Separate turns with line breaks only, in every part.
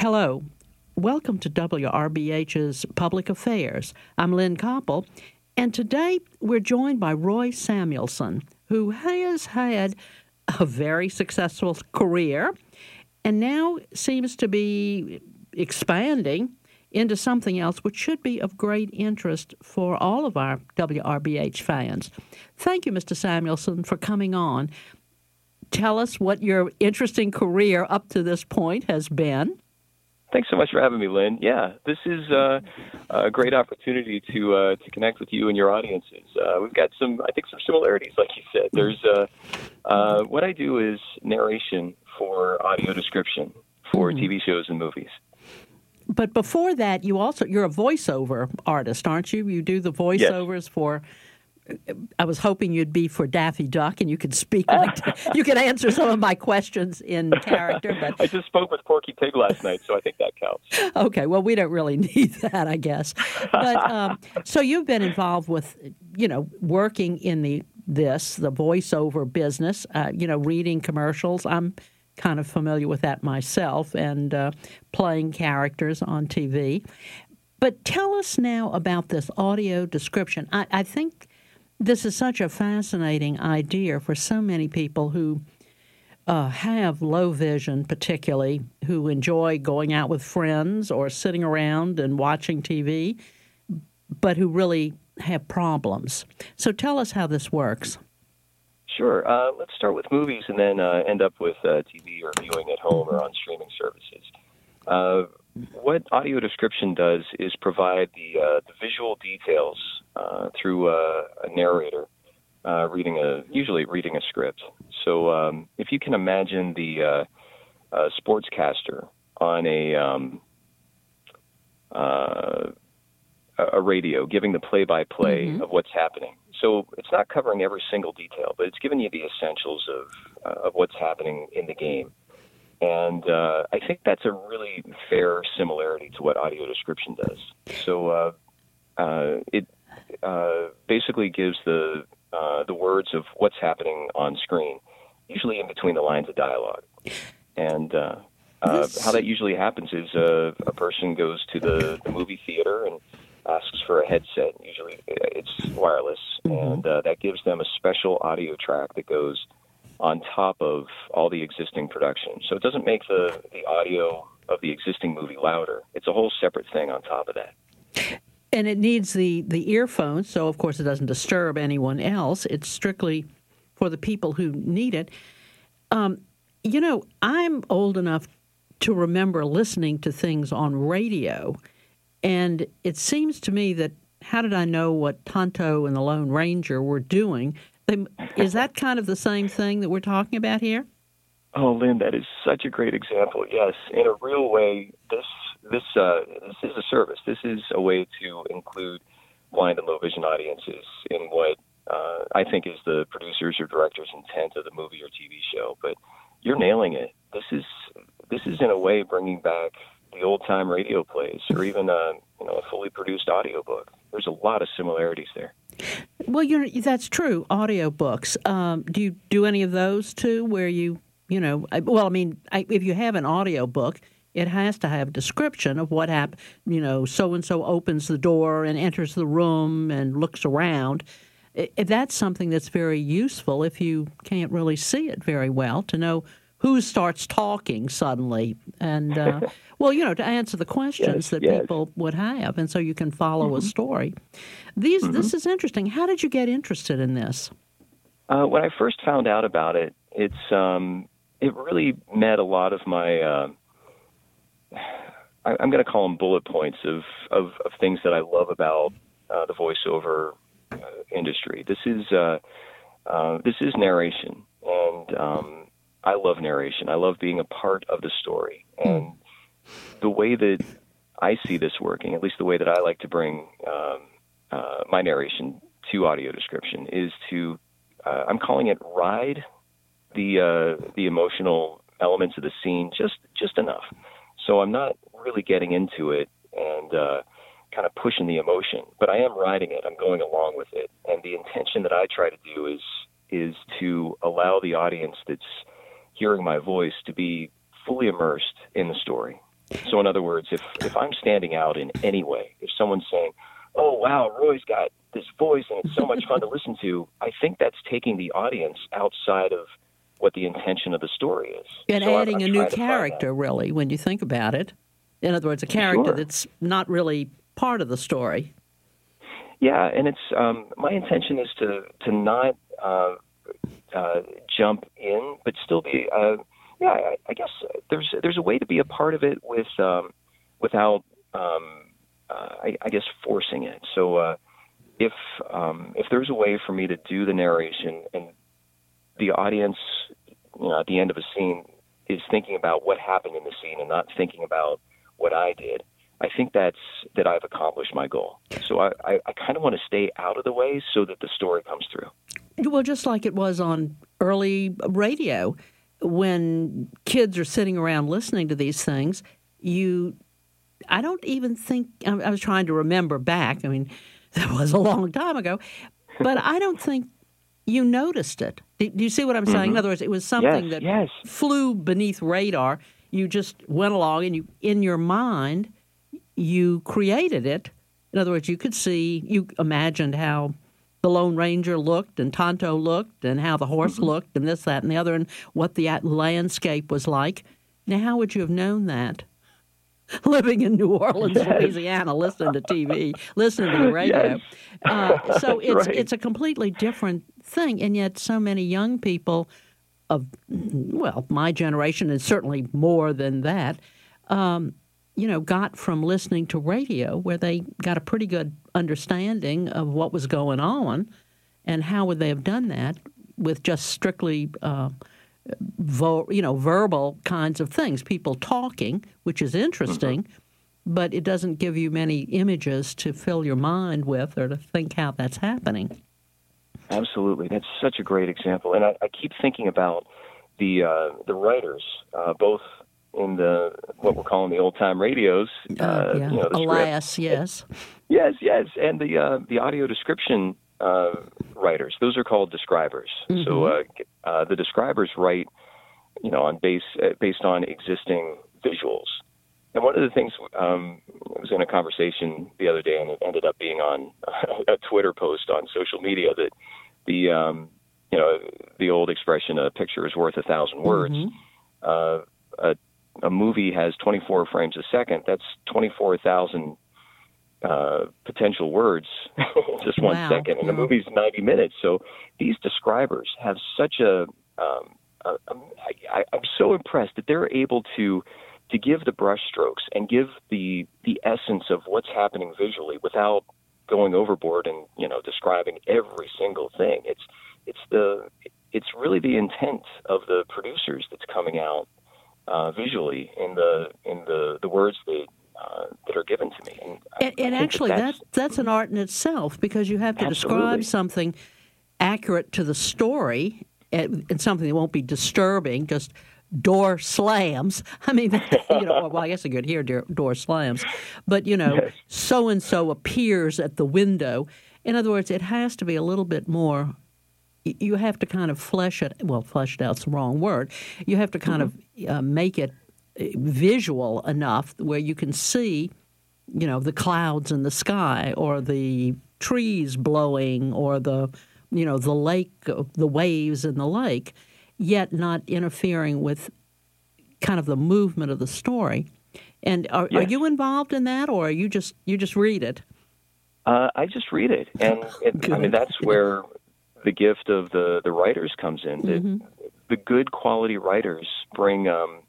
Hello. Welcome to WRBH's Public Affairs. I'm Lynn Koppel, and today we're joined by Roy Samuelson, who has had a very successful career and now seems to be expanding into something else which should be of great interest for all of our WRBH fans. Thank you, Mr. Samuelson, for coming on. Tell us what your interesting career up to this point has been.
Thanks so much for having me, Lynn. Yeah, this is uh, a great opportunity to uh, to connect with you and your audiences. Uh, we've got some, I think, some similarities, like you said. There's uh, uh, what I do is narration for audio description for mm-hmm. TV shows and movies.
But before that, you also you're a voiceover artist, aren't you? You do the voiceovers
yes.
for I was hoping you'd be for Daffy Duck and you could speak like you could answer some of my questions in character. But
I just spoke with Porky Pig last night, so I think that counts.
Okay, well, we don't really need that, I guess. But um, so you've been involved with, you know, working in the this the voiceover business. Uh, you know, reading commercials. I'm kind of familiar with that myself and uh, playing characters on TV. But tell us now about this audio description. I, I think this is such a fascinating idea for so many people who uh, have low vision, particularly who enjoy going out with friends or sitting around and watching TV, but who really have problems. So tell us how this works.
Sure. Uh, let's start with movies and then uh, end up with uh, TV or viewing at home or on streaming services. Uh, what audio description does is provide the, uh, the visual details uh, through a, a narrator uh, reading a usually reading a script. So um, if you can imagine the uh, uh, sportscaster on a um, uh, a radio giving the play-by-play mm-hmm. of what's happening. So it's not covering every single detail, but it's giving you the essentials of uh, of what's happening in the game. And uh, I think that's a really fair similarity to what audio description does. So uh, uh, it uh, basically gives the uh, the words of what's happening on screen, usually in between the lines of dialogue. And uh, uh, how that usually happens is uh, a person goes to the, the movie theater and asks for a headset. Usually it's wireless, mm-hmm. and uh, that gives them a special audio track that goes on top of all the existing production. So it doesn't make the, the audio of the existing movie louder. It's a whole separate thing on top of that.
And it needs the, the earphones, so of course it doesn't disturb anyone else. It's strictly for the people who need it. Um, you know, I'm old enough to remember listening to things on radio, and it seems to me that how did I know what Tonto and the Lone Ranger were doing? They, is that kind of the same thing that we're talking about here?
Oh, Lynn, that is such a great example. Yes, in a real way, this this uh, this is a service. This is a way to include blind and low vision audiences in what uh, I think is the producer's or director's intent of the movie or TV show. But you're nailing it. This is this is in a way bringing back the old time radio plays, or even a you know a fully produced audiobook. There's a lot of similarities there.
Well, that's true. Audiobooks. Um, do you do any of those too, where you, you know, well, I mean, I, if you have an audiobook, it has to have a description of what happened. You know, so and so opens the door and enters the room and looks around. If that's something that's very useful if you can't really see it very well to know who starts talking suddenly and uh, well you know to answer the questions
yes,
that
yes.
people would have and so you can follow mm-hmm. a story these mm-hmm. this is interesting how did you get interested in this
uh, when i first found out about it it's um, it really met a lot of my uh, I, am going to call them bullet points of, of, of things that i love about uh, the voiceover uh, industry this is uh, this is narration and um, I love narration. I love being a part of the story. And the way that I see this working, at least the way that I like to bring um, uh, my narration to audio description, is to uh, I'm calling it ride the uh, the emotional elements of the scene just just enough. So I'm not really getting into it and uh, kind of pushing the emotion, but I am riding it. I'm going along with it, and the intention that I try to do is is to allow the audience that's hearing my voice to be fully immersed in the story. So, in other words, if if I'm standing out in any way, if someone's saying, "Oh wow, Roy's got this voice and it's so much fun to listen to," I think that's taking the audience outside of what the intention of the story is,
and so adding I'm, I'm a new character. Really, when you think about it, in other words, a character
sure.
that's not really part of the story.
Yeah, and it's um, my intention is to to not uh, uh, jump in, but still be. Uh, yeah, I, I, guess there's there's a way to be a part of it with um, without um, uh, I, I, guess forcing it. So uh, if um, if there's a way for me to do the narration and the audience, you know, at the end of a scene is thinking about what happened in the scene and not thinking about what I did, I think that's that I've accomplished my goal. So I, I, I kind of want to stay out of the way so that the story comes through.
Well, just like it was on early radio, when kids are sitting around listening to these things, you, I don't even think, I was trying to remember back. I mean, that was a long time ago, but I don't think you noticed it. Do you see what I'm saying? Mm-hmm. In other words, it was something
yes,
that
yes.
flew beneath radar. You just went along and you, in your mind, you created it. In other words, you could see, you imagined how the Lone Ranger looked and Tonto looked and how the horse mm-hmm. looked and this, that, and the other, and what the landscape was like. Now, how would you have known that? Living in New Orleans, yes. Louisiana, listening to TV, listening to the radio.
Yes. Uh,
so it's
right.
it's a completely different thing, and yet so many young people of well, my generation, and certainly more than that, um, you know, got from listening to radio, where they got a pretty good understanding of what was going on, and how would they have done that with just strictly, uh, vo- you know, verbal kinds of things, people talking, which is interesting, mm-hmm. but it doesn't give you many images to fill your mind with or to think how that's happening.
Absolutely, that's such a great example, and I, I keep thinking about the uh, the writers, uh, both in the what we're calling the old time radios.
Uh, uh, yeah. you know, Alas, yes.
Yes, yes, and the uh, the audio description uh, writers. Those are called describers. Mm-hmm. So uh, uh, the describers write, you know, on base based on existing visuals. And one of the things um, I was in a conversation the other day, and it ended up being on a Twitter post on social media that the um, you know the old expression "a picture is worth a thousand words." Mm-hmm. Uh, a a movie has 24 frames a second, that's 24,000 uh, potential words just one
wow.
second, and the movie's 90 minutes. So these describers have such a, um, a, a I, I'm so impressed that they're able to to give the brushstrokes and give the the essence of what's happening visually without going overboard and you know describing every single thing. It's it's the it's really the intent of the producers that's coming out uh, visually in the in the the words that uh, that are given to me.
And, and, and actually, that that's, that's, an art in itself because you have to
absolutely.
describe something accurate to the story and, something that won't be disturbing. Just door slams. I mean, you know, well, I guess you could hear door slams, but you know, so and so appears at the window. In other words, it has to be a little bit more you have to kind of flesh it. Well, fleshed out's the wrong word. You have to kind mm-hmm. of uh, make it visual enough where you can see, you know, the clouds in the sky or the trees blowing or the, you know, the lake, the waves in the lake, yet not interfering with kind of the movement of the story. And are,
yes.
are you involved in that, or are you just you just read it?
Uh, I just read it, and it, I mean that's where the gift of the the writers comes in. Mm-hmm. The, the good quality writers bring um,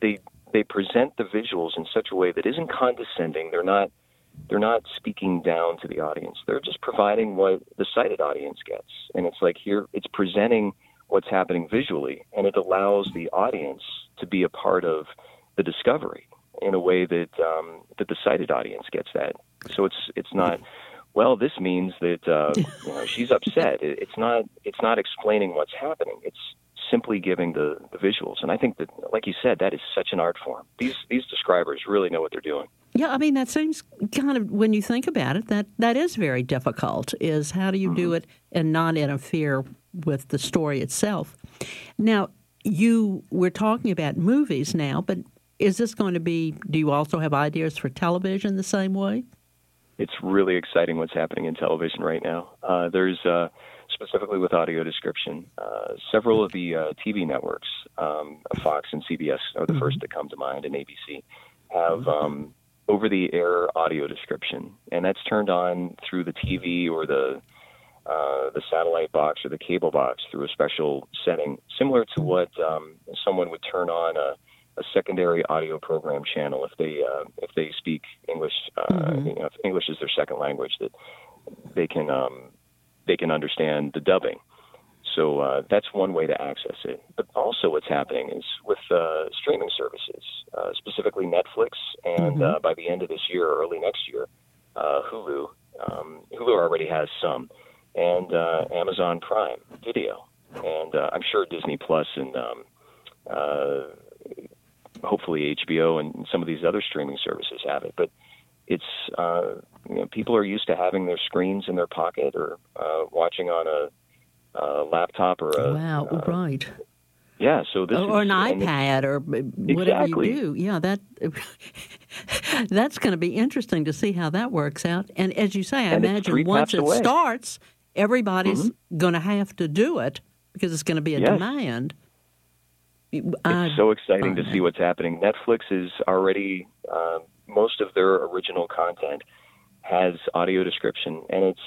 they they present the visuals in such a way that isn't condescending. They're not they're not speaking down to the audience. They're just providing what the sighted audience gets, and it's like here it's presenting what's happening visually, and it allows the audience to be a part of the discovery in a way that um, that the sighted audience gets that. So it's it's not well, this means that uh, you know, she's upset. It's not it's not explaining what's happening. It's simply giving the, the visuals. And I think that, like you said, that is such an art form. These these describers really know what they're doing.
Yeah, I mean that seems kind of when you think about it, that that is very difficult. Is how do you mm-hmm. do it and not interfere with the story itself? Now, you we're talking about movies now, but is this going to be? Do you also have ideas for television the same way?
It's really exciting what's happening in television right now. Uh, there's uh, specifically with audio description. Uh, several of the uh, TV networks, um, Fox and CBS are the mm-hmm. first that come to mind, and ABC have um, over-the-air audio description, and that's turned on through the TV or the uh, the satellite box or the cable box through a special setting, similar to what um, someone would turn on a, a secondary audio program channel if they uh, if they speak English. Uh, mm-hmm. you know, if English is their second language, that they can um, they can understand the dubbing. So uh, that's one way to access it. But also, what's happening is with uh, streaming services, uh, specifically Netflix, and mm-hmm. uh, by the end of this year, or early next year, uh, Hulu. Um, Hulu already has some, and uh, Amazon Prime Video, and uh, I'm sure Disney Plus and um, uh, hopefully HBO and some of these other streaming services have it. But it's uh, you know, people are used to having their screens in their pocket or uh, watching on a, a laptop or a
wow, uh, right.
Yeah, so this
or,
is,
an iPad or whatever
exactly.
you do. Yeah, that that's going to be interesting to see how that works out. And as you say, I
and
imagine once it
away.
starts, everybody's
mm-hmm.
going to have to do it because it's going to be a
yes.
demand.
It's so exciting to see what's happening. Netflix is already uh, most of their original content has audio description, and it's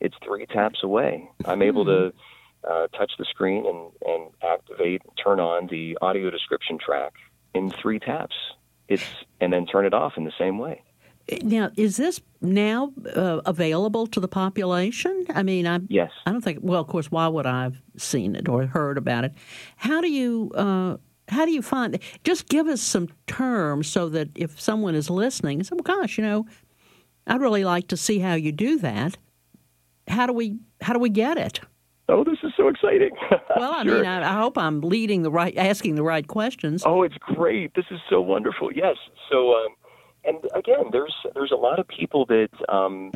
it's three taps away. I'm able to hmm. uh, touch the screen and, and activate, turn on the audio description track in three taps. It's and then turn it off in the same way.
Now, is this now uh, available to the population? I mean, I
yes.
I don't think. Well, of course, why would I have seen it or heard about it? How do you? Uh, how do you find? Just give us some terms so that if someone is listening, say, "Well, gosh, you know, I'd really like to see how you do that." How do we? How do we get it?
Oh, this is so exciting!
well, I
sure.
mean, I, I, hope I'm leading the right, asking the right questions.
Oh, it's great! This is so wonderful. Yes. So, um, and again, there's there's a lot of people that um,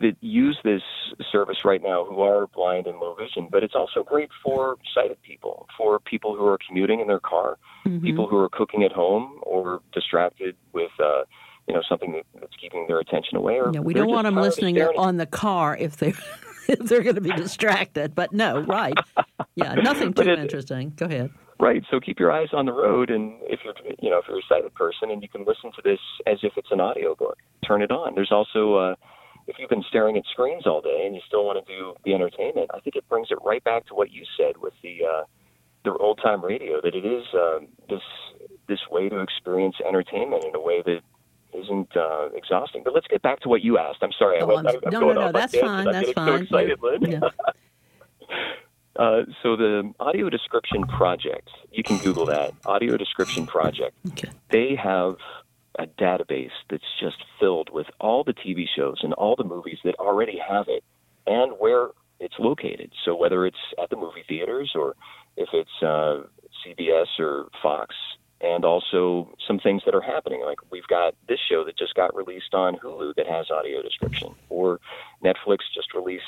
that use this service right now who are blind and low vision, but it's also great for sighted people, for people who are commuting in their car, mm-hmm. people who are cooking at home or distracted with. Uh, you know something that's keeping their attention away. Or
yeah, we don't want them listening on the car if they if they're going to be distracted. But no, right? Yeah, nothing too it, interesting. Go ahead.
Right. So keep your eyes on the road, and if you're, you know, if you're a sighted person, and you can listen to this as if it's an audiobook, turn it on. There's also, uh, if you've been staring at screens all day and you still want to do the entertainment, I think it brings it right back to what you said with the uh, the old time radio. That it is uh, this this way to experience entertainment in a way that isn't uh, exhausting. But let's get back to what you asked. I'm sorry.
I went, I'm, I'm no, no, no. That's fine. That's fine.
So excited, Lynn.
Yeah.
Uh, so the Audio Description Project, you can Google that, Audio Description Project.
Okay.
They have a database that's just filled with all the TV shows and all the movies that already have it and where it's located. So whether it's at the movie theaters or if it's uh, CBS or Fox, and also some things that are happening. Like we've got this show that just got released on Hulu that has audio description, or Netflix just released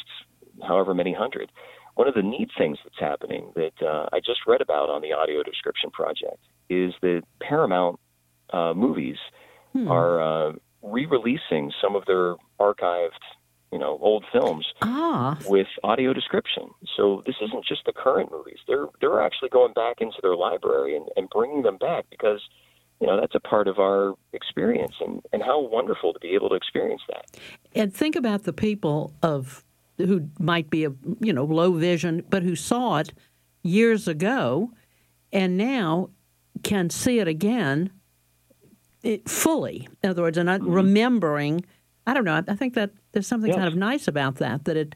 however many hundred one of the neat things that's happening that uh, I just read about on the audio description project is that Paramount uh, movies hmm. are uh, re-releasing some of their archived, you know, old films
ah.
with audio description. So this isn't just the current movies; they're they're actually going back into their library and, and bringing them back because you know that's a part of our experience and, and how wonderful to be able to experience that
and think about the people of who might be a you know low vision, but who saw it years ago, and now can see it again it, fully. In other words, and mm-hmm. remembering. I don't know. I think that there's something yes. kind of nice about that. That it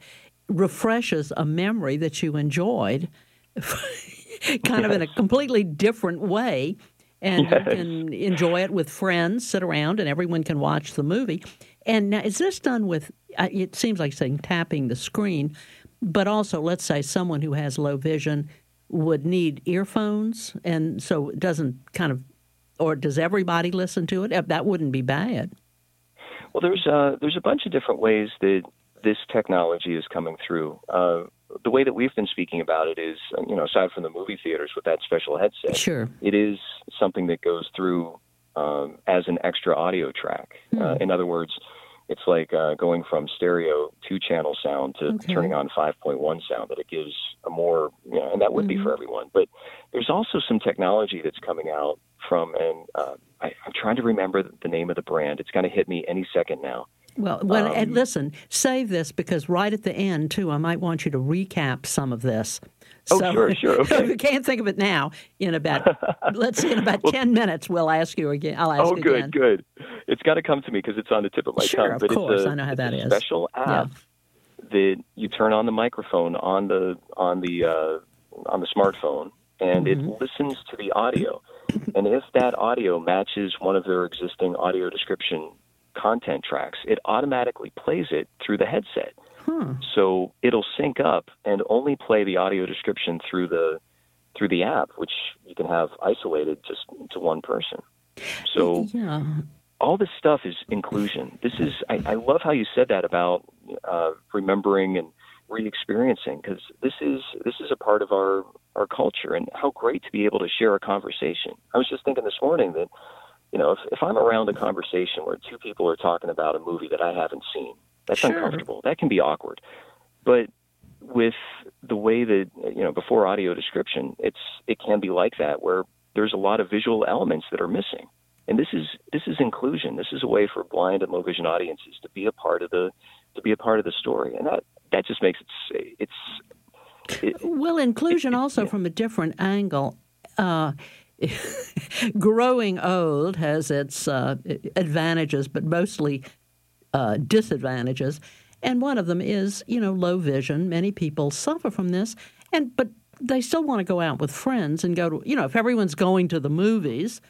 refreshes a memory that you enjoyed, kind yes. of in a completely different way and yes. you can enjoy it with friends, sit around, and everyone can watch the movie. And now, is this done with? It seems like saying tapping the screen, but also, let's say someone who has low vision would need earphones, and so it doesn't kind of, or does everybody listen to it? That wouldn't be bad.
Well, there's uh, there's a bunch of different ways that this technology is coming through. Uh, the way that we've been speaking about it is, you know, aside from the movie theaters with that special headset,
sure,
it is something that goes through um, as an extra audio track.
Hmm.
Uh, in other words, it's like uh, going from stereo two channel sound to
Okay.
turning on 5.1 sound that it gives a more you know and that would
Mm-hmm.
be for everyone but there's also some technology that's coming out from and uh, I, i'm trying to remember the name of the brand it's going to hit me any second now
Well, and
Um,
listen, save this because right at the end, too, I might want you to recap some of this.
Oh, sure, sure, okay.
if you can't think of it now, in about, let's see, in about 10 minutes, we'll ask you again. I'll ask
oh good
again.
good it's got to come to me because it's on the tip of my
Sure,
tongue
of
but
course.
it's a,
I know how that is.
special app that you turn on the microphone on the on the uh, on the smartphone and
Mm-hmm.
it listens to the audio and if that audio matches one of their existing audio description content tracks it automatically plays it through the headset So it'll sync up and only play the audio description through the through the app which you can have isolated just to one person so
Yeah.
all this stuff is inclusion. This is I, I love how you said that about uh, remembering and re-experiencing because this is this is a part of our our culture and how great to be able to share a conversation. I was just thinking this morning that you know if, if I'm around a conversation where two people are talking about a movie that I haven't seen, that's
Sure.
uncomfortable. That can be awkward, but with the way that you know before audio description, it's it can be like that where there's a lot of visual elements that are missing. And this is this is inclusion. This is a way for blind and low vision audiences to be a part of the to be a part of the story, and that that just makes it it's it,
Well, inclusion
it-
also
yeah.
from a different angle. Uh, growing old has its uh, advantages, but mostly uh, disadvantages. And one of them is, you know, low vision. Many people suffer from this, and but they still want to go out with friends and go to, you know, if everyone's going to the movies,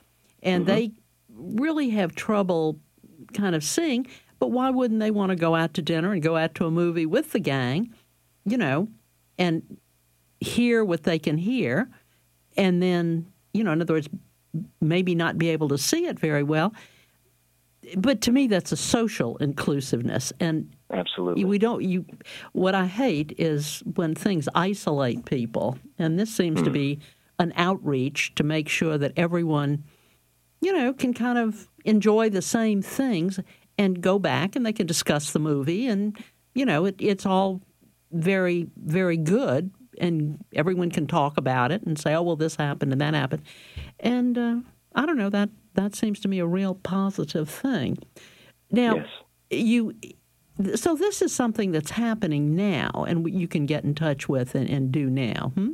and they really have trouble kind of seeing. But why wouldn't they want to go out to dinner and go out to a movie with the gang, you know, and hear what they can hear, and then, you know, in other words, maybe not be able to see it very well. But to me, that's a social inclusiveness, and
absolutely.
we don't. You, what I hate is when things isolate people, and this seems to be an outreach to make sure that everyone, you know, can kind of enjoy the same things and go back and they can discuss the movie, and you know, it, it's all very, very good, and everyone can talk about it and say, "Oh, well, this happened and that happened," and uh, I don't know that that seems to me a real positive thing. Now,
yes.
you so this is something that's happening now and you can get in touch with and, and do now hmm?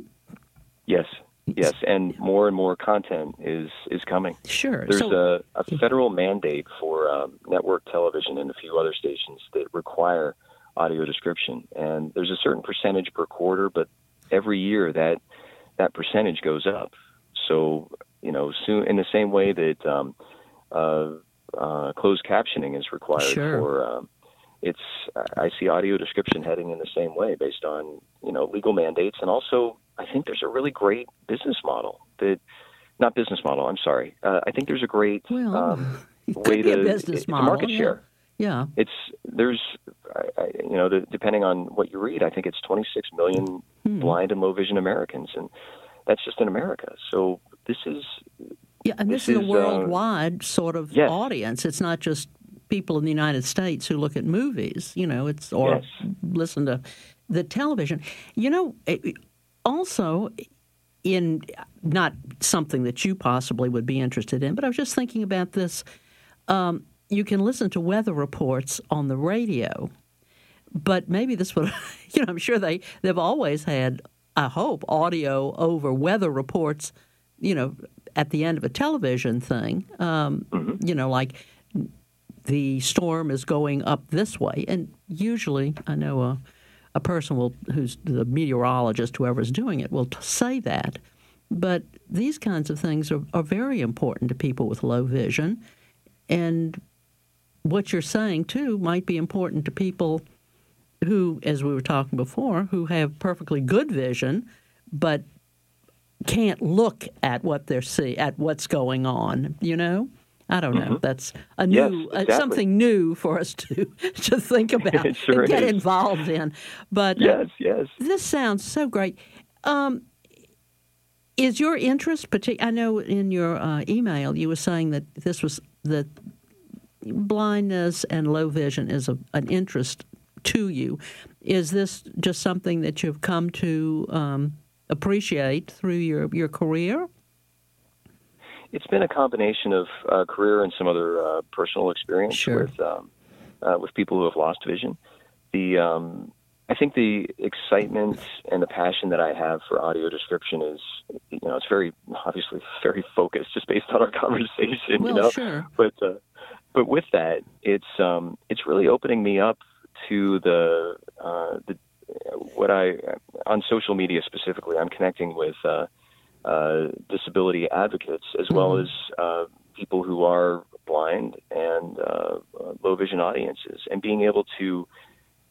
Yes, yes, and more and more content is is coming.
sure
There's
so,
a, a federal mandate for um, network television and a few other stations that require audio description, and there's a certain percentage per quarter, but every year that that percentage goes up. So you know, soon in the same way that um, uh, uh, closed captioning is required
Sure.
for. Um, it's I see audio description heading in the same way based on you know legal mandates and also I think there's a really great business model that not business model I'm sorry uh, I think there's a great
well
um,
it
way to
a business
it's a
model
market
yeah.
share
yeah
it's there's I, I, you know the, depending on what you read I think it's 26 million
Hmm.
blind and low vision Americans and that's just in America so this is
yeah and this,
this
is a
uh,
worldwide sort of
yes.
audience it's not just people in the united states who look at movies you know it's or
Yes.
listen to the television you know it- also in not something that you possibly would be interested in but i was just thinking about this um, you can listen to weather reports on the radio but maybe this would you know i'm sure they they've always had i hope audio over weather reports you know at the end of a television thing. Um, you know like the storm is going up this way. And usually i know a, a person will who's the meteorologist whoever's doing it will t- say that. But these kinds of things are, are very important to people with low vision. And what you're saying too might be important to people who, as we were talking before, who have perfectly good vision, but can't look at what they're see at what's going on. You know, I don't know. That's a
Yes,
new uh, something new for us to to think about
sure
and get
is.
involved in. But uh,
yes yes
this sounds so great. Um, Is your interest particular? I know in your uh, email you were saying that this was that blindness and low vision is a, an interest to you. Is this just something that you've come to um, appreciate through your, your career?
It's been a combination of uh, career and some other uh, personal experience
sure.
with um, uh, with people who have lost vision. The um, I think the excitement and the passion that I have for audio description is, you know, it's very obviously very focused, just based on our conversation.
Well,
you know,
sure.
but uh, but with that, it's um, it's really opening me up to the uh, the what I on social media specifically. I'm connecting with uh, uh, disability advocates as well
Mhm.
as uh, people who are blind and uh, low vision audiences, and being able to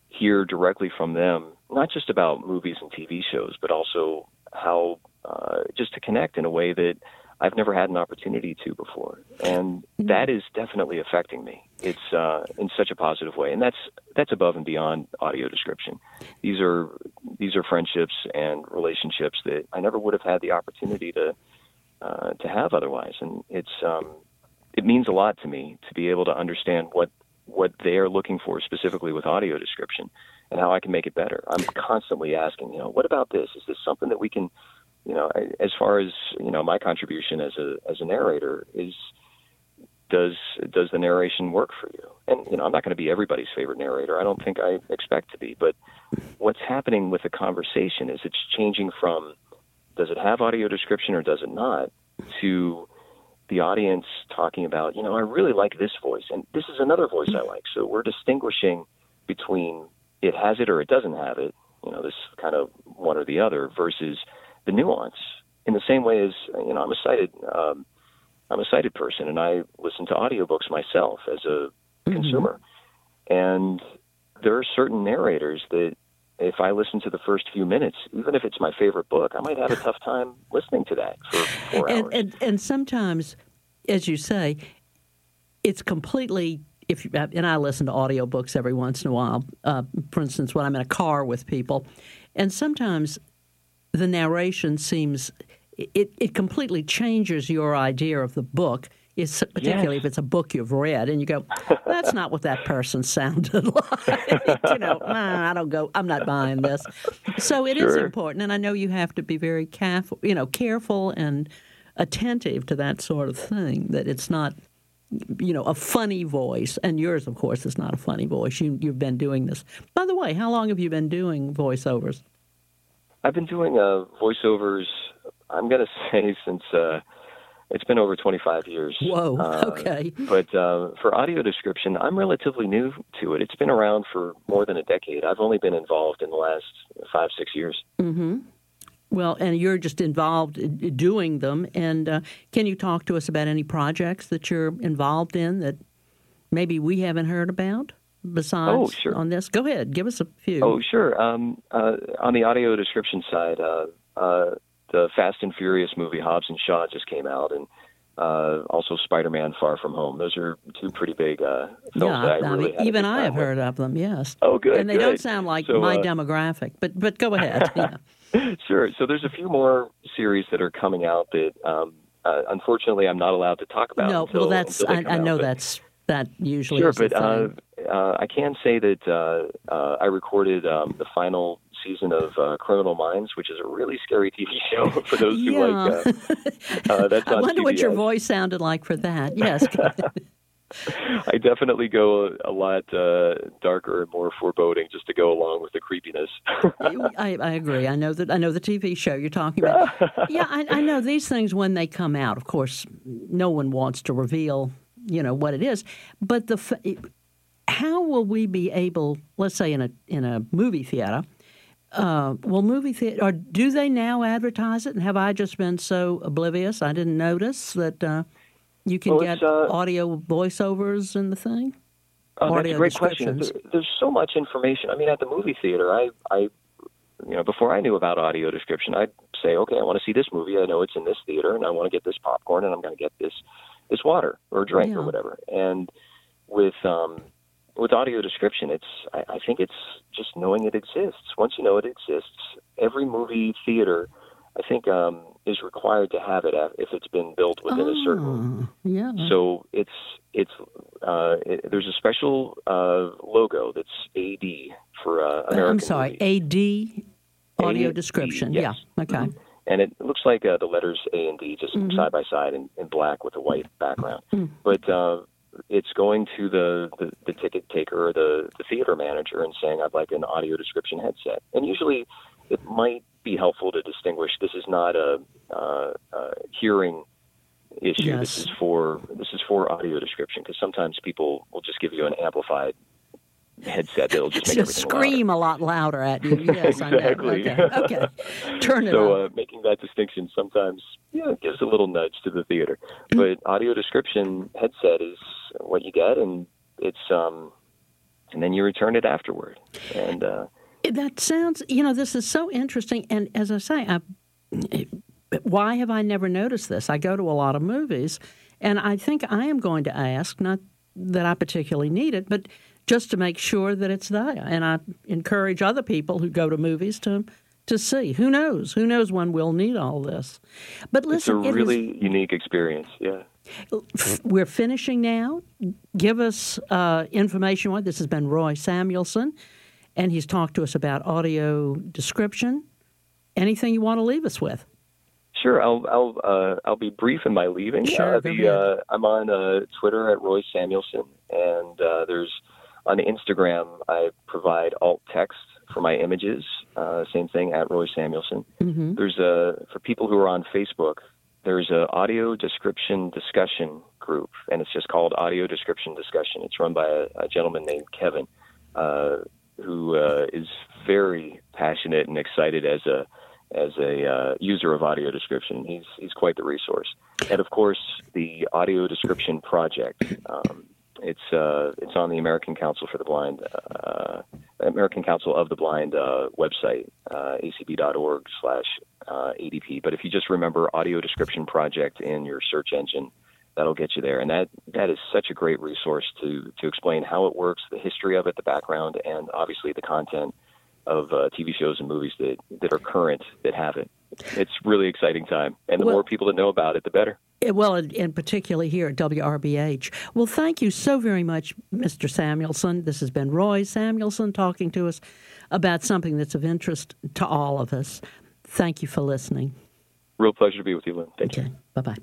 hear directly from them, not just about movies and TV shows, but also how uh, just to connect in a way that I've never had an opportunity to before, and that is definitely affecting me. It's uh, in such a positive way, and that's that's above and beyond audio description. These are these are friendships and relationships that I never would have had the opportunity to uh, to have otherwise, and it's um, it means a lot to me to be able to understand what what they are looking for specifically with audio description and how I can make it better. I'm constantly asking, you know, what about this? Is this something that we can, you know, as far as you know, my contribution as a as a narrator is does does the narration work for you? And you know, I'm not going to be everybody's favorite narrator. I don't think I expect to be, but what's happening with the conversation is it's changing from does it have audio description or does it not to the audience talking about, you know, I really like this voice and this is another voice I like. So we're distinguishing between it has it or it doesn't have it, you know, this kind of one or the other versus the nuance. In the same way as, you know, I'm a sighted um, I'm a sighted person and I listen to audiobooks myself as a consumer. And there are certain narrators that if I listen to the first few minutes, even if it's my favorite book, I might have a tough time listening to that for four hours.
And, and and sometimes, as you say, it's completely. If you, and I listen to audiobooks every once in a while. Uh, for instance, when I'm in a car with people, and sometimes the narration seems it, it completely changes your idea of the book. It's particularly if it's a book you've read, and you go, "That's not what that person sounded like." you know, "Nah, I don't go. I'm not buying this. So it is
Sure.
important, and I know you have to be very careful, you know, careful and attentive to that sort of thing. That it's not, you know, a funny voice, and yours, of course, is not a funny voice. You you've been doing this. By the way, how long have you been doing voiceovers?
I've been doing uh, voiceovers. I'm going to say since uh, it's been over 25 years.
Whoa,
Uh,
okay.
But uh, for audio description, I'm relatively new to it. It's been around for more than a decade. I've only been involved in the last five, six years.
Mm-hmm. Well, and you're just involved doing them. And uh, can you talk to us about any projects that you're involved in that maybe we haven't heard about? Besides
Oh, sure.
on this, go ahead, give us a few.
Oh, sure. Um, uh, on the audio description side, uh, uh, the Fast and Furious movie Hobbs and Shaw just came out, and uh, also Spider-Man: Far From Home. Those are two pretty big uh, films
yeah,
I, really
mean, even I have
with.
heard of them. Yes.
Oh, good.
and they don't sound like
So,
my
uh,
demographic, but but go ahead. yeah.
Sure. So there's a few more series that are coming out that, um, uh, unfortunately, I'm not allowed to talk about.
no,
until,
well, that's I, I know
but-
that's that usually
Sure, but uh, uh, I can say that uh, uh, I recorded um, the final season of uh, Criminal Minds, which is a really scary TV show for those who
yeah.
like. Uh, uh, that's
I
on
wonder what your voice sounded like for that. Yes.
I definitely go a, a lot uh, darker and more foreboding just to go along with the creepiness.
I, I agree. I know that. I know the TV show you're talking about. yeah, I, I know these things when they come out. Of course, no one wants to reveal, you know, what it is. But the f- how will we be able, let's say in a in a movie theater, uh, will movie theater or do they now advertise it? And have I just been so oblivious I didn't notice that uh, you can
Well,
get
uh,
audio voiceovers in the thing?
Oh, that's a great question. There, there's so much information. I mean, at the movie theater, I, I, you know, before I knew about audio description, I'd say, okay, I want to see this movie. I know it's in this theater, and I want to get this popcorn, and I'm going to get this, this water or drink
Yeah.
or whatever. And with um, with audio description, it's I, I think it's just knowing it exists. Once you know it exists, every movie theater I think um, is required to have it if it's been built within
oh,
a certain.
Yeah.
So it's it's uh, it, there's a special uh, logo that's AD for uh, American.
I'm sorry,
movies.
AD audio
AD,
description.
yes.
Yeah. Okay.
Mhm. And it looks like uh, the letters A and D just
Mhm.
side by side in, in black with a white background.
Mm.
But uh, it's going to the, the, the ticket taker or the, the theater manager and saying, I'd like an audio description headset. And usually it might be helpful to distinguish this is not a, uh, uh, hearing issue. This is for this is for audio description because sometimes people will just give you an amplified headset that'll just make
Just
everything louder.
scream a lot louder at you. Yes,
Exactly.
I know. Okay. okay. Turn it
off.
so
uh, making that distinction sometimes yeah gives a little nudge to the theater but audio description headset is what you get and it's um and then you return it afterward and uh
That sounds, you know, this is so interesting. And as I say, I, why have I never noticed this? I go to a lot of movies, and I think I am going to ask, not that I particularly need it, but just to make sure that it's there. And I encourage other people who go to movies to to see. Who knows? Who knows when we'll need all this? But listen,
it's a
listen, it is-
really unique experience yeah
we're finishing now. Give us uh, information on this has been Roy Samuelson, and he's talked to us about audio description. Anything you want to leave us with?
Sure, I'll I'll uh, I'll be brief in my leaving.
Sure,
uh, the, uh, I'm on uh, Twitter at Roy Samuelson, and uh, there's on Instagram I provide alt text for my images. Uh, same thing at Roy Samuelson.
Mm-hmm.
There's a for people who are on Facebook. There's a audio description discussion group, and it's just called Audio Description Discussion. It's run by a, a gentleman named Kevin, uh, who uh, is very passionate and excited as a as a uh, user of audio description. He's he's quite the resource. And of course, the Audio Description Project. Um, it's uh, it's on the American Council for the Blind, uh, American Council of the Blind uh, website, uh, acb.org slash uh, ADP. But if you just remember Audio Description Project in your search engine, that'll get you there. And that that is such a great resource to to explain how it works, the history of it, the background, and obviously the content of uh, TV shows and movies that that are current that have it. It's really exciting time, and the
Well-
more people that know about it, the better.
Eh, Well, and particularly here at WRBH. Well, thank you so very much, Mr. Samuelson. This has been Roy Samuelson talking to us about something that's of interest to all of us. Thank you for listening.
Real pleasure to be with you, Lynn. Thank you.
Bye bye.